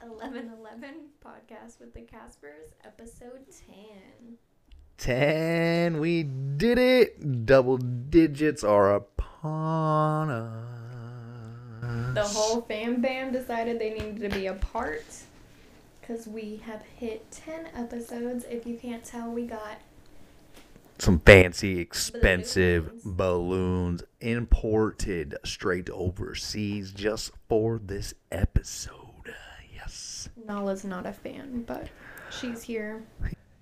1111 podcast with the Caspers, episode 10. 10. We did it. Double digits are upon us. The whole fam bam decided they needed to be apart because we have hit 10 episodes. If you can't tell, we got Some fancy, expensive balloons. imported straight overseas just for this episode. Nala's not a fan, but she's here.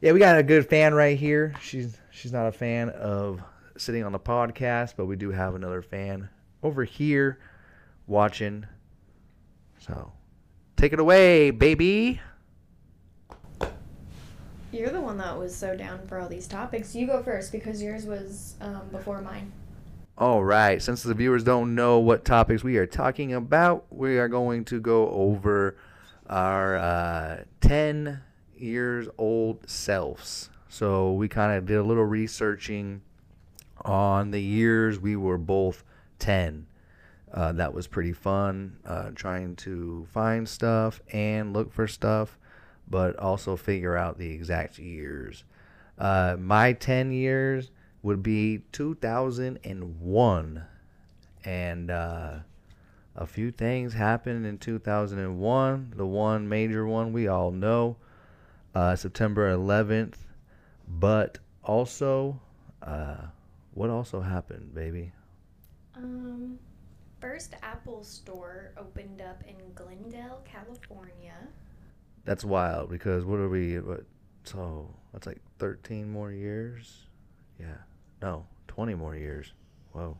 Yeah, we got a good fan right here. She's she's not a fan of sitting on the podcast, but we do have another fan over here watching. So, take it away, baby. You're the one that was so down for all these topics. You go first because yours was um, before mine. All right, since the viewers don't know what topics we are talking about, we are going to go over our uh, 10 years old selves. So we kind of did a little researching on the years we were both 10. Uh, that was pretty fun, uh, trying to find stuff and look for stuff, but also figure out the exact years. Uh, my 10 years would be 2001. And uh, a few things happened in 2001. The one major one we all know, uh, September 11th. But also, uh, what also happened, baby? Um, first Apple store opened up in Glendale, California. That's wild because what are we? What? So that's like 13 more years. Yeah. No, 20 more years. Whoa.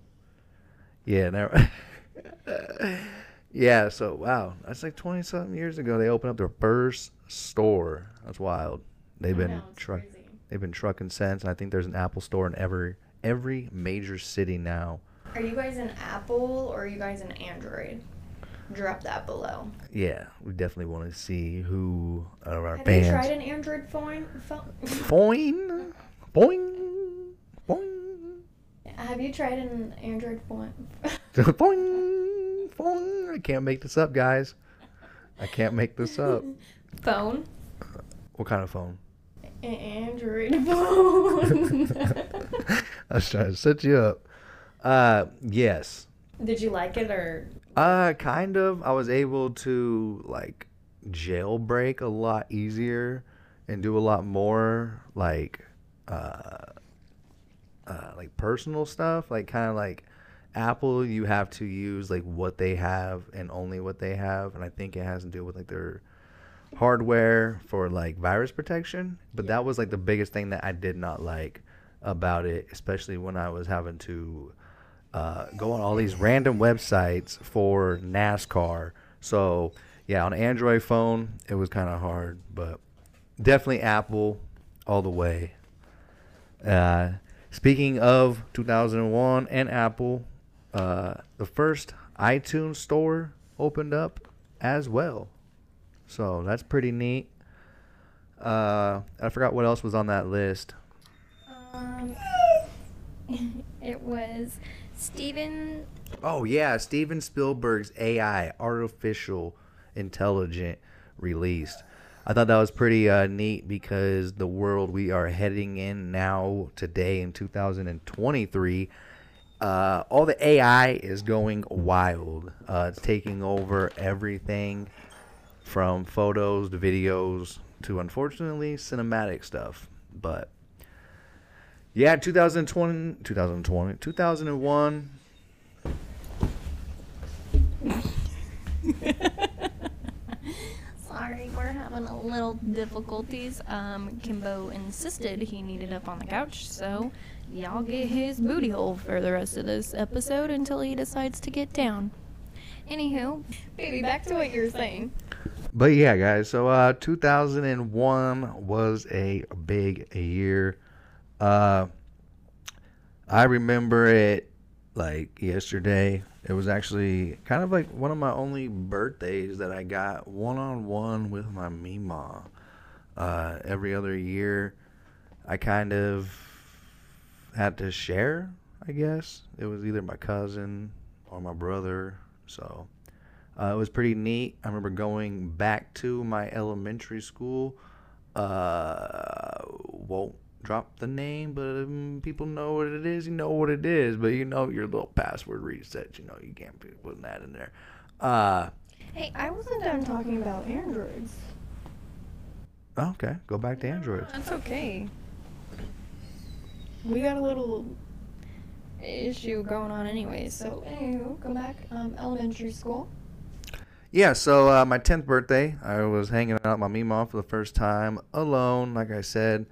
Yeah. Never. yeah. So wow, that's like 20 something years ago. They opened up their first store. That's wild. They've I been know, it's truck. crazy. They've been trucking since. And I think there's an Apple store in every every major city now. Are you guys an Apple or are you guys an Android? Drop that below. Yeah, we definitely want to see who of our Have fans. you tried an Android phone? phone? Boing, boing. Have you tried an Android phone? boing, boing. I can't make this up, guys. I can't make this up. phone? What kind of phone? An Android phone. I was trying to set you up. Uh, yes. Did you like it or? Uh, kind of. I was able to like jailbreak a lot easier and do a lot more like uh, uh like personal stuff. Like kind of like Apple, you have to use like what they have and only what they have, and I think it has to do with like their hardware for like virus protection. But that was like the biggest thing that I did not like about it, especially when I was having to uh, go on all these random websites for NASCAR. So yeah, on Android phone it was kind of hard, but definitely Apple all the way. Uh, speaking of 2001 and Apple, uh, the first iTunes store opened up as well. So that's pretty neat. Uh, I forgot what else was on that list. Um, it was Steven. Oh yeah, Steven Spielberg's AI, artificial intelligent, released. I thought that was pretty uh, neat because the world we are heading in now today in 2023, uh, all the AI is going wild. Uh, it's taking over everything from photos to videos to unfortunately cinematic stuff. But yeah, 2020, 2020, 2001. We're having a little difficulties. Um, Kimbo insisted he needed up on the couch, so y'all get his booty hole for the rest of this episode until he decides to get down. Anywho, baby, back to what you were saying. But yeah, guys. So uh, 2001 was a big year. Uh, I remember it like yesterday. It was actually kind of like one of my only birthdays that I got one on one with my Mima. Uh, every other year, I kind of had to share. I guess it was either my cousin or my brother. So Uh, it was pretty neat. I remember going back to my elementary school. Uh, won't drop the name, but um, people know what it is. You know what it is, but you know your little password reset. You know you can't be putting that in there. Uh, Hey, I wasn't done talking about androids. okay, go back to androids. That's okay. We got a little issue going on anyway, so anywho, go back. Um, elementary school. Yeah, so uh, my 10th birthday, I was hanging out with my Mima for the first time alone, like I said.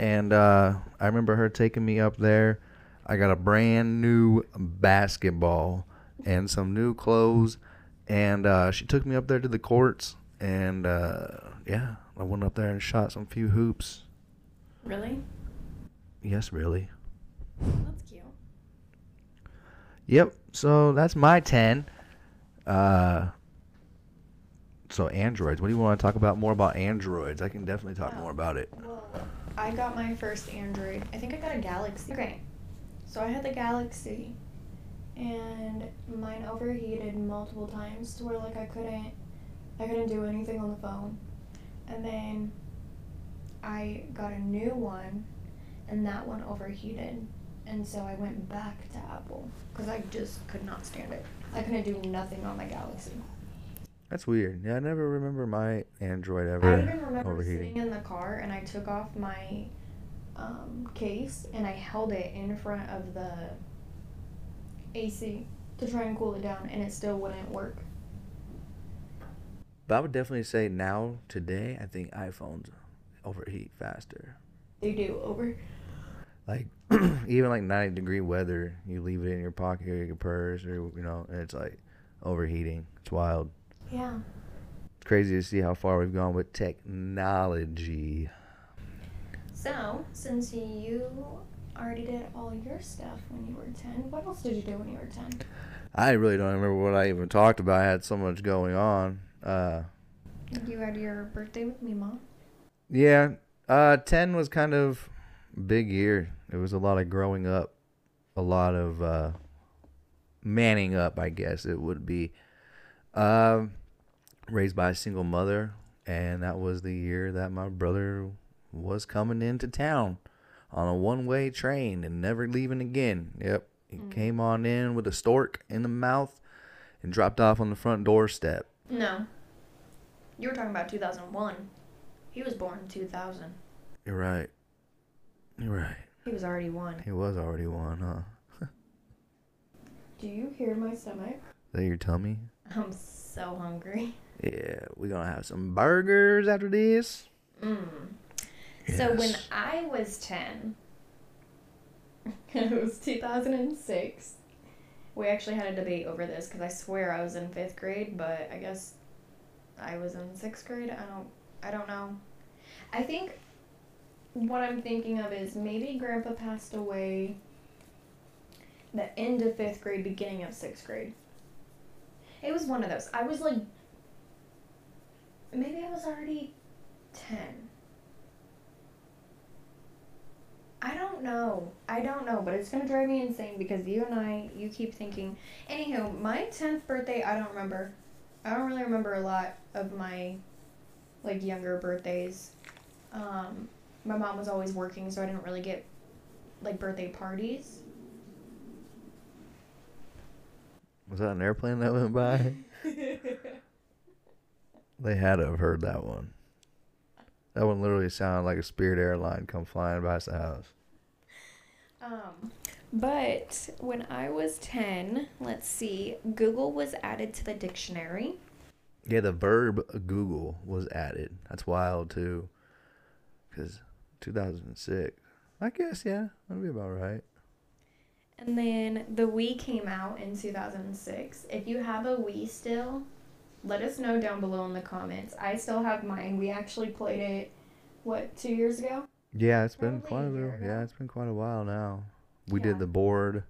And uh, I remember her taking me up there. I got a brand new basketball and some new clothes. And uh, she took me up there to the courts. And uh, yeah, I went up there and shot some few hoops. Really? Yes, really. That's cute. Yep, so that's my 10. Uh, so androids. What do you want to talk about more about androids? I can definitely talk more about it. Well, I got my first Android. I think I got a Galaxy. Okay, so I had the Galaxy, and mine overheated multiple times to where like I couldn't, I couldn't do anything on the phone, and then I got a new one, and that one overheated, and so I went back to Apple because I just could not stand it. I couldn't do nothing on my Galaxy. That's weird. Yeah, I never remember my Android ever I even remember overheating. sitting in the car and I took off my um, case and I held it in front of the AC to try and cool it down, and it still wouldn't work. But I would definitely say now, today, I think iPhones overheat faster. They do over. Like even like 90 degree weather, you leave it in your pocket or your purse, or you know, and it's like overheating. It's wild. Yeah. It's crazy to see how far we've gone with technology. So, since you already did all your stuff when you were 10, what else did you do when you were 10? I really don't remember what I even talked about. I had so much going on. Uh, You had your birthday with me, Mom. yeah, uh, 10 was kind of big year. It was a lot of growing up, a lot of uh, manning up, I guess it would be. Um, raised by a single mother, and that was the year that my brother was coming into town on a one-way train and never leaving again. Yep, he Mm. came on in with a stork in the mouth and dropped off on the front doorstep. No. You were talking about 2001. He was born in 2000. You're right. You're right. He was already one. He was already one, huh? Do you hear my stomach? Is that your tummy? I'm so hungry. Yeah, we're gonna have some burgers after this. Mm. So when I was 10, it was 2006. We actually had a debate over this because I swear I was in fifth grade, but I guess I was in sixth grade. I don't, I don't know. I think what I'm thinking of is maybe Grandpa passed away the end of fifth grade, beginning of sixth grade. It was one of those. I was like, maybe I was already 10. I don't know. I don't know, but it's gonna drive me insane because you and I, you keep thinking. Anywho, my tenth birthday, I don't remember. I don't really remember a lot of my, like younger birthdays. Um, my mom was always working, so I didn't really get, like birthday parties. Was that an airplane that went by? they had to have heard that one. That one literally sounded like a Spirit airline come flying by the house. Um, but when I was 10, let's see, Google was added to the dictionary. Yeah, the verb Google was added. That's wild too. Cause 2006. I guess yeah, that'd be about right. And then the Wii came out in 2006. If you have a Wii still, let us know down below in the comments. I still have mine. We actually played it, what, two years ago? Yeah, it's been quite a little. Yeah, it's been quite a while now. We Yeah. did the board.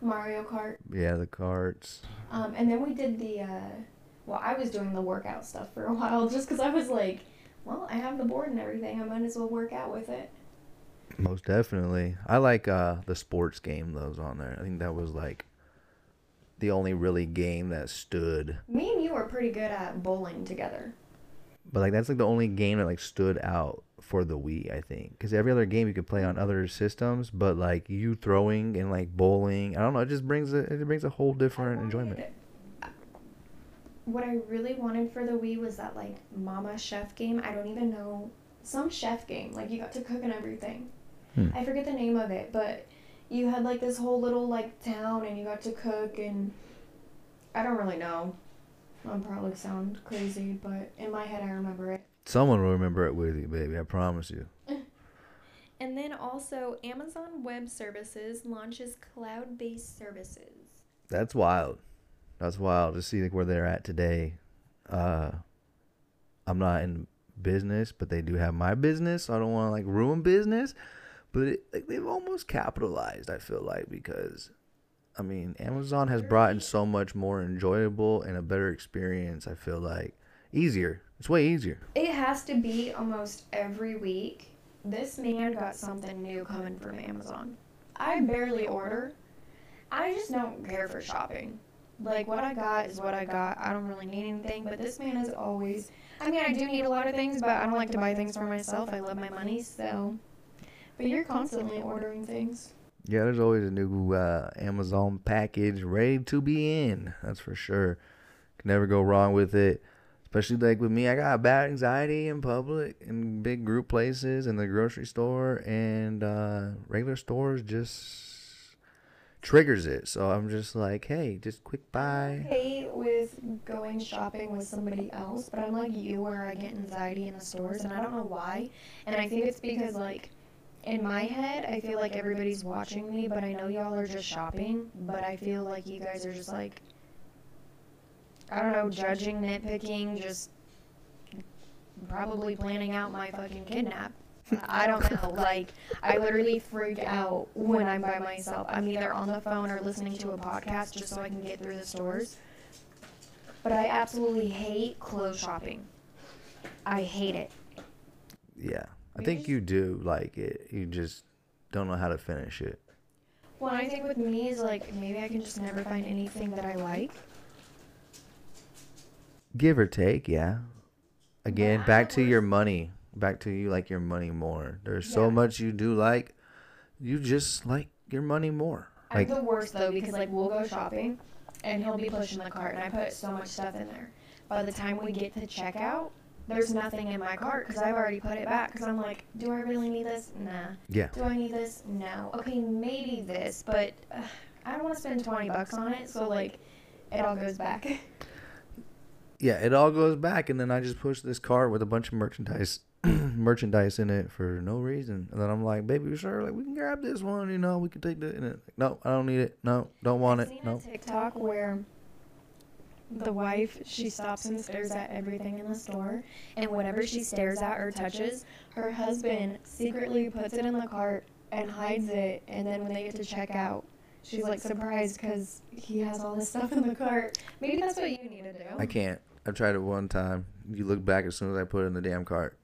Mario Kart. Yeah, the carts. Um, and then we did the, uh, well, I was doing the workout stuff for a while just because I was like, well, I have the board and everything. I might as well work out with it. Most definitely. I like uh the sports game those on there. I think that was like the only really game that stood. Me and you are pretty good at bowling together. But like that's like the only game that like stood out for the Wii, I think. Because every other game you could play on other systems, but like you throwing and like bowling, I don't know, it just brings a it brings a whole different enjoyment. What I really wanted for the Wii was that like Mama Chef game. I don't even know some chef game. Like you got to cook and everything. Hmm. I forget the name of it, but you had like this whole little like town and you got to cook and I don't really know. I'm probably sound crazy, but in my head I remember it. Someone will remember it with you, baby. I promise you. And then also Amazon Web Services launches cloud-based services. That's wild. That's wild to see like where they're at today. Uh, I'm not in business, but they do have my business. So I don't want to like ruin business, but it, like they've almost capitalized. I feel like because, I mean, Amazon has brought in so much more enjoyable and a better experience. I feel like easier. It's way easier. It has to be almost every week. This man got something new coming from Amazon. I barely order. I just don't care for shopping. Like what I got is what I got. I don't really need anything, but this man is always I mean, I do need a lot of things, but I don't like to buy things for myself. I love my money, so but you're constantly ordering things. Yeah, there's always a new uh, Amazon package ready to be in. That's for sure. Can never go wrong with it. Especially like with me, I got bad anxiety in public, in big group places, in the grocery store, and uh, regular stores just triggers it. So I'm just like, hey, just quick buy. hate with going shopping with somebody else, but I'm like you where I get anxiety in the stores and I don't know why. And I think it's because like in my head I feel like everybody's watching me, but I know y'all are just shopping, but I feel like you guys are just like I don't know, judging, nitpicking, just probably planning out my fucking kidnap. I don't know. Like, I literally freak out when I'm by myself. I'm either on the phone or listening to a podcast just so I can get through the stores. But I absolutely hate clothes shopping. I hate it. Yeah, I think just- you do like it. You just don't know how to finish it. Well, I think with me is like maybe I can just never find anything that I like. Give or take, yeah. Again, But back to your money. Back to you like your money more. There's so much you do like. You just like your money more. I'm Like the worst though because like we'll go shopping and he'll be pushing the cart and I put so much stuff in there. By the time we get to checkout, there's nothing in my cart because I've already put it back because I'm like, do I really need this? Nah. yeah. Do I need this? No. Okay, maybe this, but uh, I don't want to spend 20 bucks on it, so like it all goes back. Yeah, it all goes back and then I just push this cart with a bunch of merchandise merchandise in it for no reason. And then I'm like, baby, sure? Like we can grab this one, you know, we can take the and it, no, I don't need it. No, don't want I've it. seen No. a TikTok where the wife she stops and stares at everything in the store, and whatever she stares at or touches, her husband secretly puts it in the cart and hides it, and then when they get to check out, she's like surprised because he has all this stuff in the cart. Maybe that's what you need to do. I can't. I've tried it one time. You look back as soon as I put it in the damn cart.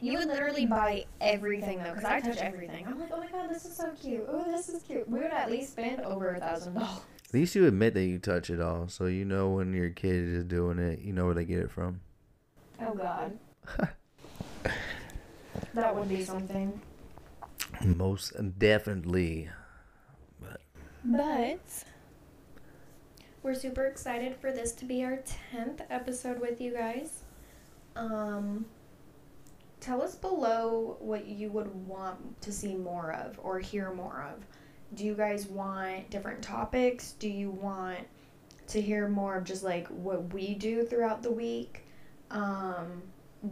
You would literally buy everything though, because I touch everything. I'm like, oh my god, this is so cute. Oh, this is cute. We would at least spend over a thousand dollars. At least you admit that you touch it all, so you know when your kid is doing it, you know where they get it from. Oh god. that would be something. Most definitely. But. But we're super excited for this to be our 10th episode with you guys. Um tell us below what you would want to see more of or hear more of. Do you guys want different topics? Do you want to hear more of just like what we do throughout the week? Um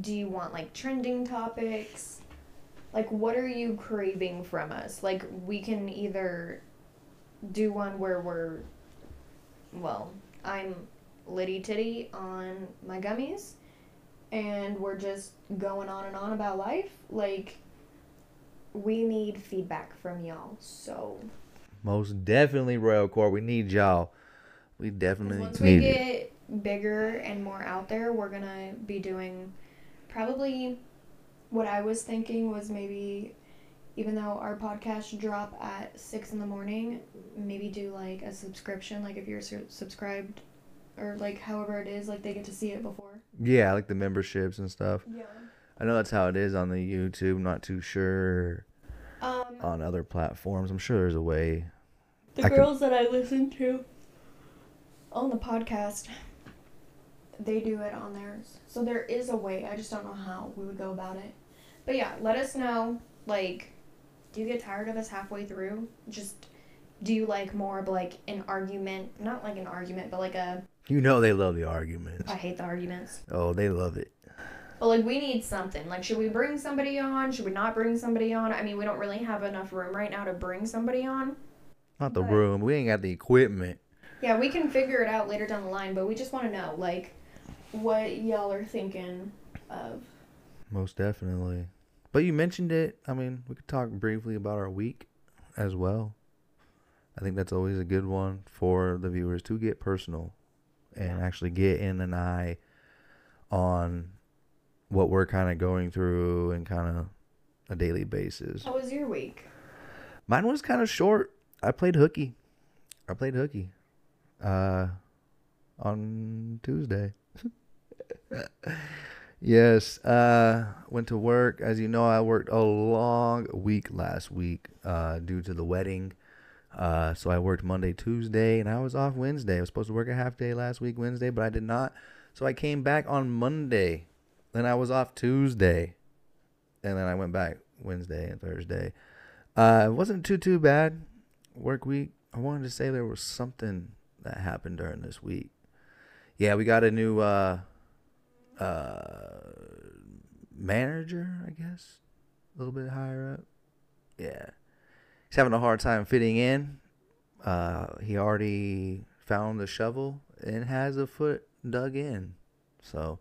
do you want like trending topics? Like what are you craving from us? Like we can either do one where we're well i'm litty titty on my gummies and we're just going on and on about life like we need feedback from y'all so Most definitely, Royal Court. We need y'all. We definitely once we need it. get bigger and more out there we're gonna be doing probably what i was thinking was maybe even though our podcast drop at six in the morning, maybe do like a subscription, like if you're su- subscribed, or like however it is, like they get to see it before. Yeah, like the memberships and stuff. Yeah. I know that's how it is on the YouTube. Not too sure Um, on other platforms. I'm sure there's a way. the I girls that I listen to on the podcast, they do it on theirs. So there is a way. I just don't know how we would go about it. But yeah, let us know. Like, do you get tired of us halfway through? Just do you like more of like an argument? Not like an argument, but like a. You know they love the arguments. I hate the arguments. Oh, they love it. But like we need something. Like should we bring somebody on? Should we not bring somebody on? I mean, we don't really have enough room right now to bring somebody on. Not the But- room. We ain't got the equipment. Yeah, we can figure it out later down the line, but we just want to know like what y'all are thinking of. Most definitely. But you mentioned it. I mean, we could talk briefly about our week as well. I think that's always a good one for the viewers to get personal and actually get in an eye on what we're kind of going through and kind of a daily basis. How was your week? Mine was kind of short. I played hooky. I played hooky uh, on Tuesday. yes. Uh, went to work. As you know, I worked a long week last week uh, due to the wedding. Uh, so I worked Monday, Tuesday, and I was off Wednesday. I was supposed to work a half day last week, Wednesday, but I did not. So I came back on Monday. Then I was off Tuesday. And then I went back Wednesday and Thursday. Uh, it wasn't too too bad. Work week. I wanted to say there was something that happened during this week. Yeah, we got a new uh, uh, manager, I guess, a little bit higher up. Yeah, he's having a hard time fitting in. Uh, he already found the shovel and has a foot dug in, so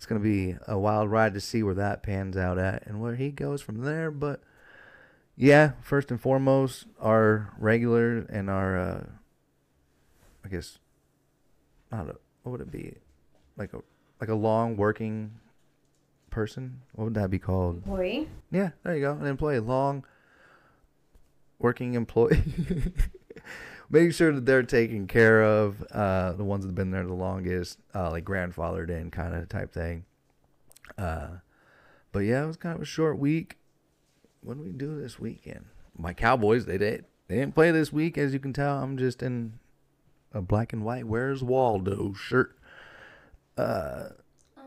it's gonna be a wild ride to see where that pans out at and where he goes from there. But yeah, first and foremost, our regular and our, uh, I guess, not a, what would it be, like a like a long working person. What would that be called? Boy, Yeah, there you go, an employee, long working employee. Making sure that they're taken care of, uh, the ones that have been there the longest, uh, like grandfathered in kind of type thing. Uh, but yeah, it was kind of a short week. What did we do this weekend? My Cowboys, they did. They didn't play this week, as you can tell. I'm just in a black and white "Where's Waldo" shirt. Uh,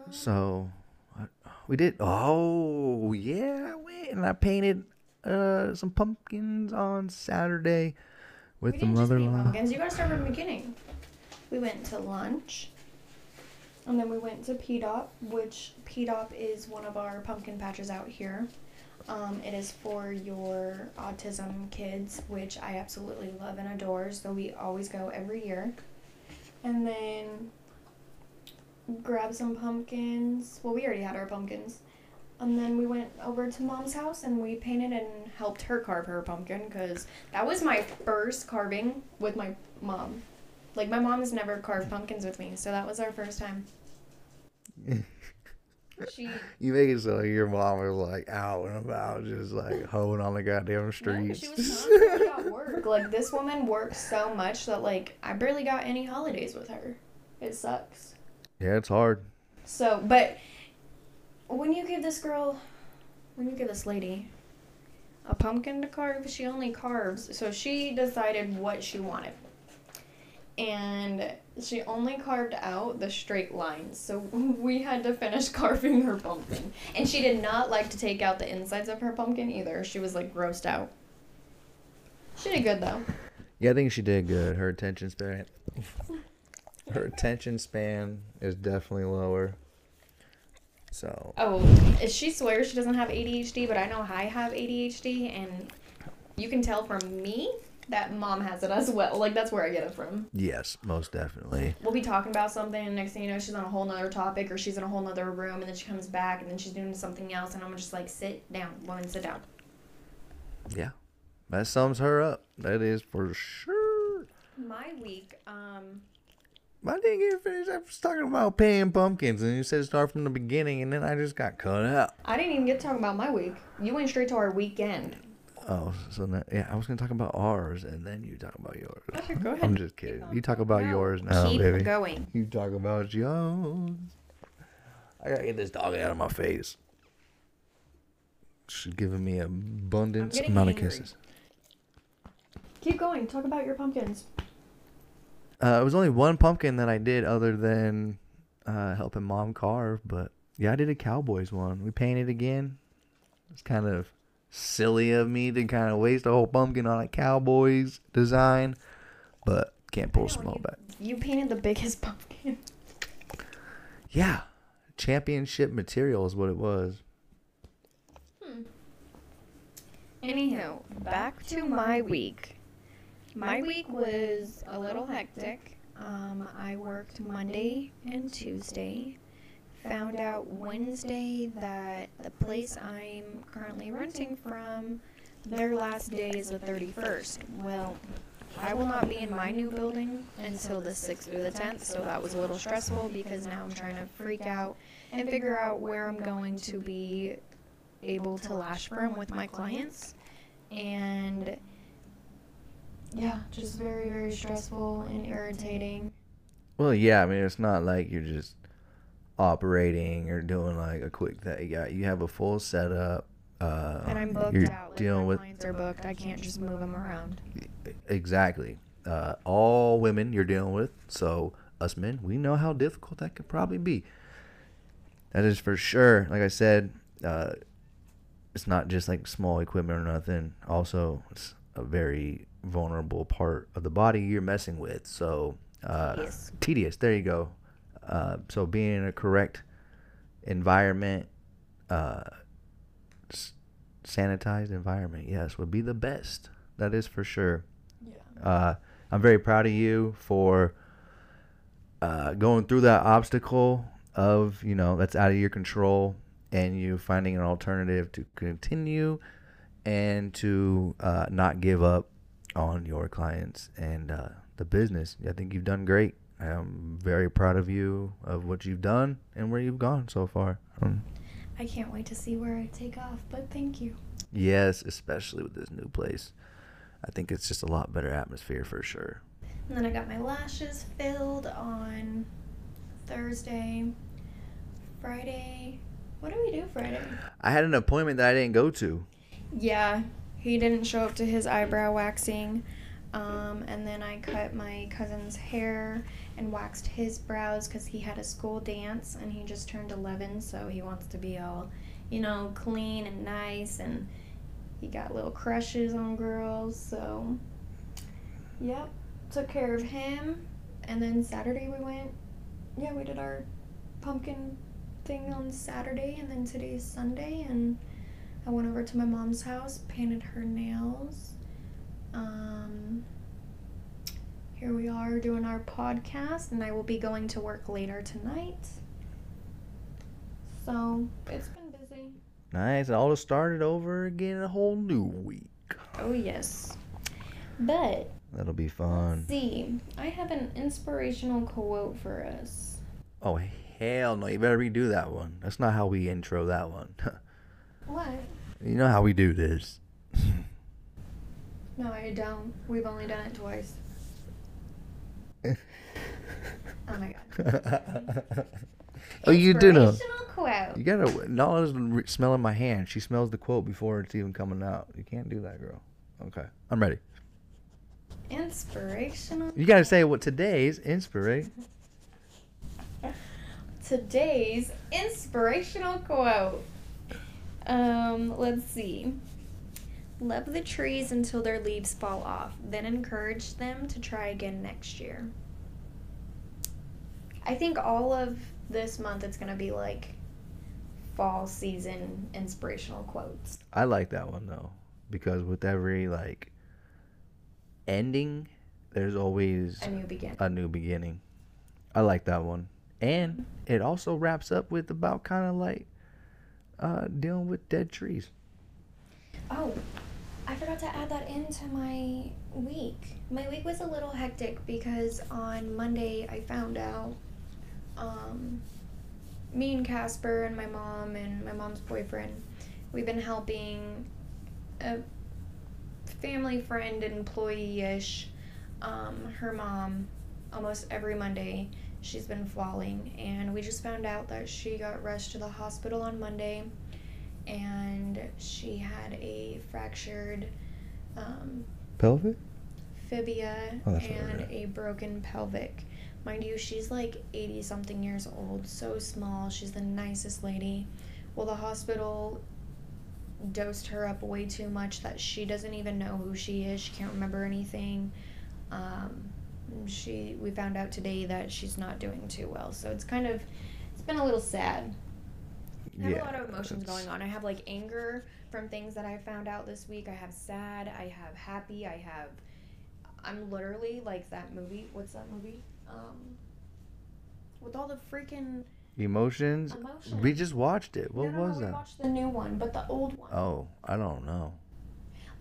so we did. Oh yeah, I went and I painted uh some pumpkins on Saturday with we the mother line. pumpkins. You gotta start from the beginning. We went to lunch, and then we went to P-Dop, which P-Dop is one of our pumpkin patches out here. Um, it is for your autism kids, which I absolutely love and adore. So we always go every year, and then grab some pumpkins. Well, we already had our pumpkins. And then we went over to mom's house and we painted and helped her carve her pumpkin because that was my first carving with my mom. Like my mom has never carved pumpkins with me, so that was our first time. she You make it so like your mom was like out and about, just like hoeing on the goddamn no, streets. she was constantly at work. Like this woman works so much that like I barely got any holidays with her. It sucks. yeah, it's hard. So, but when you give this girl, when you give this lady a pumpkin to carve, she only carves. So she decided what she wanted. And she only carved out the straight lines. So we had to finish carving her pumpkin. And she did not like to take out the insides of her pumpkin either. She was like grossed out. She did good though. Yeah, I think she did good. Her attention span, her attention span is definitely lower. So Oh, she swears she doesn't have ADHD, but I know I have ADHD, and you can tell from me that mom has it as well. Like that's where I get it from. yes, most definitely. We'll be talking about something, and next thing you know, she's on a whole nother topic, or she's in a whole nother room, and then she comes back, and then she's doing something else, and I'm just like, sit down, woman, sit down. Yeah, that sums her up. That is for sure. My week, um, I didn't get finished. I was talking about paying pumpkins, and you said start from the beginning, and then I just got cut out. I didn't even get to talk about my week. You went straight to our weekend. Oh, so that, yeah, I was gonna talk about ours, and then you talk about yours. Okay, go I'm just kidding. You talk about No, yours now, Keep baby. going. You talk about yours. I gotta get this dog out of my face. She's giving me abundance amount of kisses. Keep going. Talk about your pumpkins. Uh, it was only one pumpkin that I did other than uh, helping mom carve, but yeah, I did a Cowboys one. We painted again. It's kind of silly of me to kind of waste a whole pumpkin on a Cowboys design, but can't pull small back. You painted the biggest pumpkin. Yeah, championship material is what it was. Anyhow, back to my week. My week was a little hectic. Um, I worked Monday and Tuesday. Found out Wednesday that the place I'm currently renting from, their last day is the 31st. Well, I will not be in my new building until the 6th or the 10th, so that was a little stressful because now I'm trying to freak out and figure out where I'm going to be able to lash from with my clients. And yeah, just very, very stressful and irritating. Well, yeah, I mean, it's not like you're just operating or doing like a quick thing. You got you have a full setup. Uh, And I'm booked you're out. Like dealing my with clients are booked. I can't just move them around. exactly uh, all women you're dealing with. So us men, we know how difficult that could probably be. That is for sure. Like I said, uh, it's not just like small equipment or nothing. Also, it's a very vulnerable part of the body you're messing with. So uh, Tedious. tedious. There you go. Uh, so being in a correct environment, uh, s- sanitized environment, yes, would be the best. That is for sure. Yeah. Uh, I'm very proud of you for uh, going through that obstacle of you know that's out of your control, and you finding an alternative to continue and to uh, not give up on your clients and uh, the business. I think you've done great. I'm very proud of you of what you've done and where you've gone so far. Um, I can't wait to see where I take off, but thank you. yes, especially with this new place. I think it's just a lot better atmosphere for sure. And then I got my lashes filled on Thursday. Friday. What do we do Friday? I had an appointment that I didn't go to. Yeah, he didn't show up to his eyebrow waxing. Um, and then I cut my cousin's hair and waxed his brows because he had a school dance and he just turned 11, so he wants to be all, you know, clean and nice. And he got little crushes on girls, so yep, took care of him. And then Saturday we went, yeah, we did our pumpkin thing on Saturday, and then today's Sunday, and I went over to my mom's house, painted her nails. Um, here we are doing our podcast, and I will be going to work later tonight. So it's been busy. Nice. It all just started over again a whole new week. Oh yes. But That'll be fun. see, I have an inspirational quote for us. Oh hell no! You better redo that one. That's not how we intro that one. What? You know how we do this. No, I don't. We've only done it twice. Oh my god. oh, you do know. Quote. You gotta. Nala's smelling my hand. She smells the quote before it's even coming out. You can't do that, girl. Okay, I'm ready. Inspirational. You gotta say what today's inspiration. Today's inspirational quote. Um, let's see. Love the trees until their leaves fall off, then encourage them to try again next year. I think all of this month it's gonna be like fall season inspirational quotes. I like that one though, because with every like ending, there's always A new beginning. a new beginning. I like that one. And it also wraps up with about kind of like uh, dealing with dead trees. Oh, I forgot to add that into my week. My week was a little hectic because on Monday I found out um, me and Casper and my mom and my mom's boyfriend, we've been helping a family friend, employee ish. Um, her mom, almost every Monday, she's been falling, and we just found out that she got rushed to the hospital on Monday, and she had a fractured um, Pelvic? fibia Oh, and a broken pelvic. Mind you, she's like 80 something years old, so small. She's the nicest lady. Well, the hospital dosed her up way too much that she doesn't even know who she is. She can't remember anything. Um, she we found out today that she's not doing too well. So it's kind of it's been a little sad. I have a lot of emotions it's- going on. I have like anger from things that I found out this week. I have sad. I have happy. I have. I'm literally like that movie. What's that movie? Um, with all the freaking Emotions? emotions. We just watched it. What no, no, was no, We that? watched the new one, but the old one. Oh, I don't know.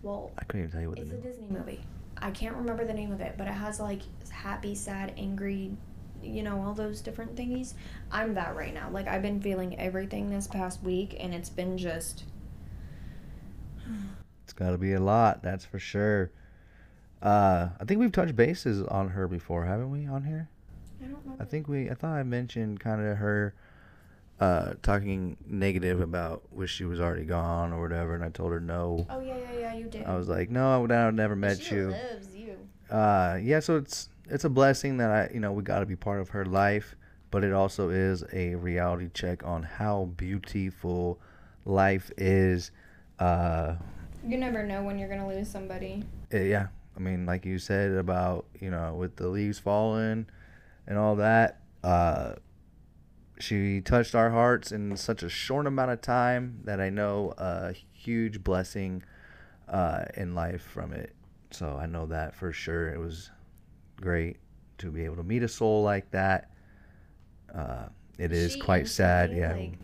Well, I couldn't even tell you what it's the a. Disney movie. I can't remember the name of it, but it has like happy, sad, angry, you know, all those different thingies. I'm that right now. Like I've been feeling everything this past week, and it's been just. It's got to be a lot, that's for sure. Uh, I think we've touched bases on her before, haven't we? On here, I don't know. I think we. I thought I mentioned kind of her, uh, talking negative about wish she was already gone or whatever, and I told her no. Oh yeah, yeah, yeah. You did. I was like, no, I would never met she you. loves you. uh yeah so it's it's a blessing that i you know we got to be part of her life but it also is a reality check on how beautiful life is uh You never know when you're gonna lose somebody. eh, yeah i mean like you said about you know with the leaves falling and all that uh she touched our hearts in such a short amount of time that i know a huge blessing uh in life from it so i know that for sure it was great to be able to meet a soul like that uh it is She quite sad instantly, yeah like-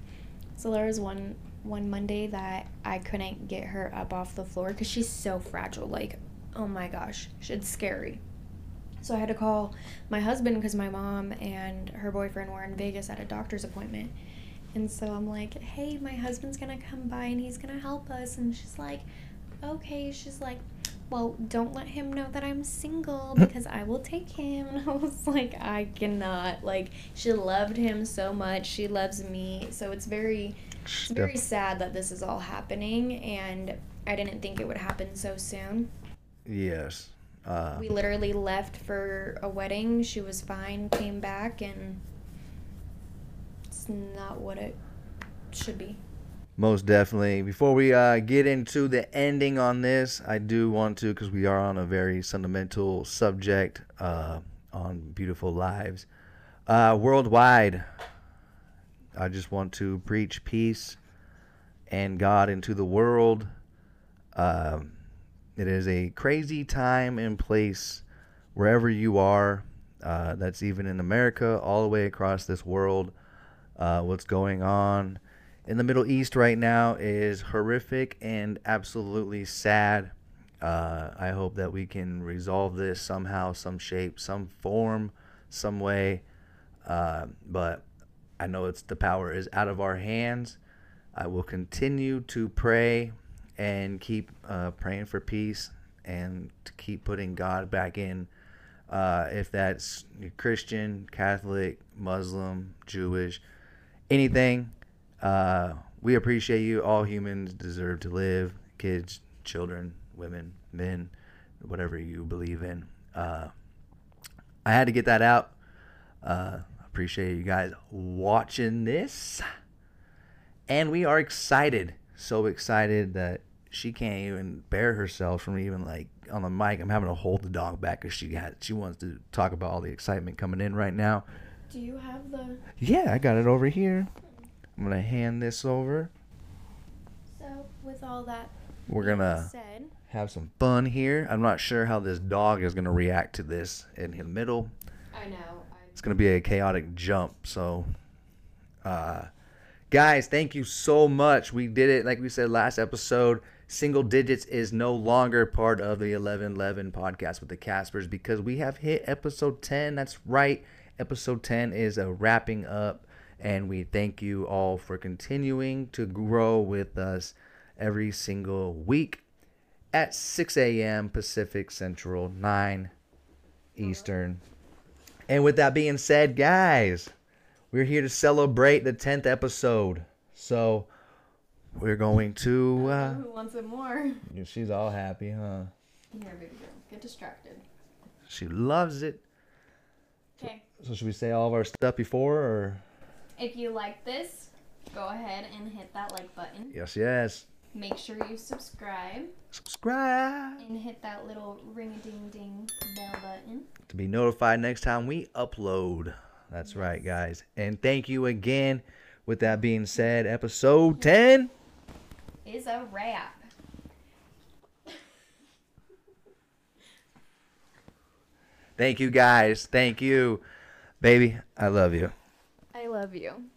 So there was one one Monday that I couldn't get her up off the floor because she's so fragile. Like, oh my gosh, it's scary. So I had to call my husband because my mom and her boyfriend were in Vegas at a doctor's appointment. And so I'm like, hey, my husband's gonna come by and he's gonna help us. And she's like, okay. She's like, well, don't let him know that I'm single because I will take him. And I was like, I cannot. Like, she loved him so much. She loves me. So it's very, it's very sad that this is all happening. And I didn't think it would happen so soon. yes uh We literally left for a wedding. She was fine, came back, and it's not what it should be. Most definitely. Before we uh, get into the ending on this, I do want to, because we are on a very sentimental subject uh, on beautiful lives. Uh, worldwide, I just want to preach peace and God into the world. Um, it is a crazy time and place wherever you are. Uh, that's even in America, all the way across this world. Uh, what's going on in the Middle East right now is horrific and absolutely sad. Uh, I hope that we can resolve this somehow, some shape, some form, some way. Uh, but I know it's the power is out of our hands. I will continue to pray and keep uh, praying for peace and to keep putting God back in. Uh, if that's Christian, Catholic, Muslim, Jewish, anything, uh, we appreciate you. All humans deserve to live. Kids, children, women, men, whatever you believe in. Uh, I had to get that out. Uh, appreciate you guys watching this. And we are excited. So excited that she can't even bear herself from even like on the mic. I'm having to hold the dog back because she got she wants to talk about all the excitement coming in right now. Do you have the. Yeah, I got it over here. I'm gonna hand this over. So, with all that We're gonna said, have some fun here. I'm not sure how this dog is gonna react to this in the middle. I know. It's gonna be a chaotic jump. So, uh, guys, thank you so much. We did it, like we said last episode. Single digits is no longer part of the 1111 podcast with the Caspers because we have hit episode 10. That's right. Episode 10 is a wrapping up, and we thank you all for continuing to grow with us every single week. at 6 a.m. Pacific Central, 9 Eastern. And with that being said, guys, we're here to celebrate the 10th episode. So we're going to. Uh, Who wants it more? she's all happy, huh? Here, baby girl. Get distracted. She loves it. Okay. So should we say all of our stuff before, or If you like this, go ahead and hit that like button. yes, yes, Make sure you subscribe subscribe and hit that little ring a ding ding bell button. to be notified next time we upload. That's right, guys. And thank you again. With that being said, episode 10. Is a wrap. Thank you, guys. Thank you. Baby, I love you. Love you.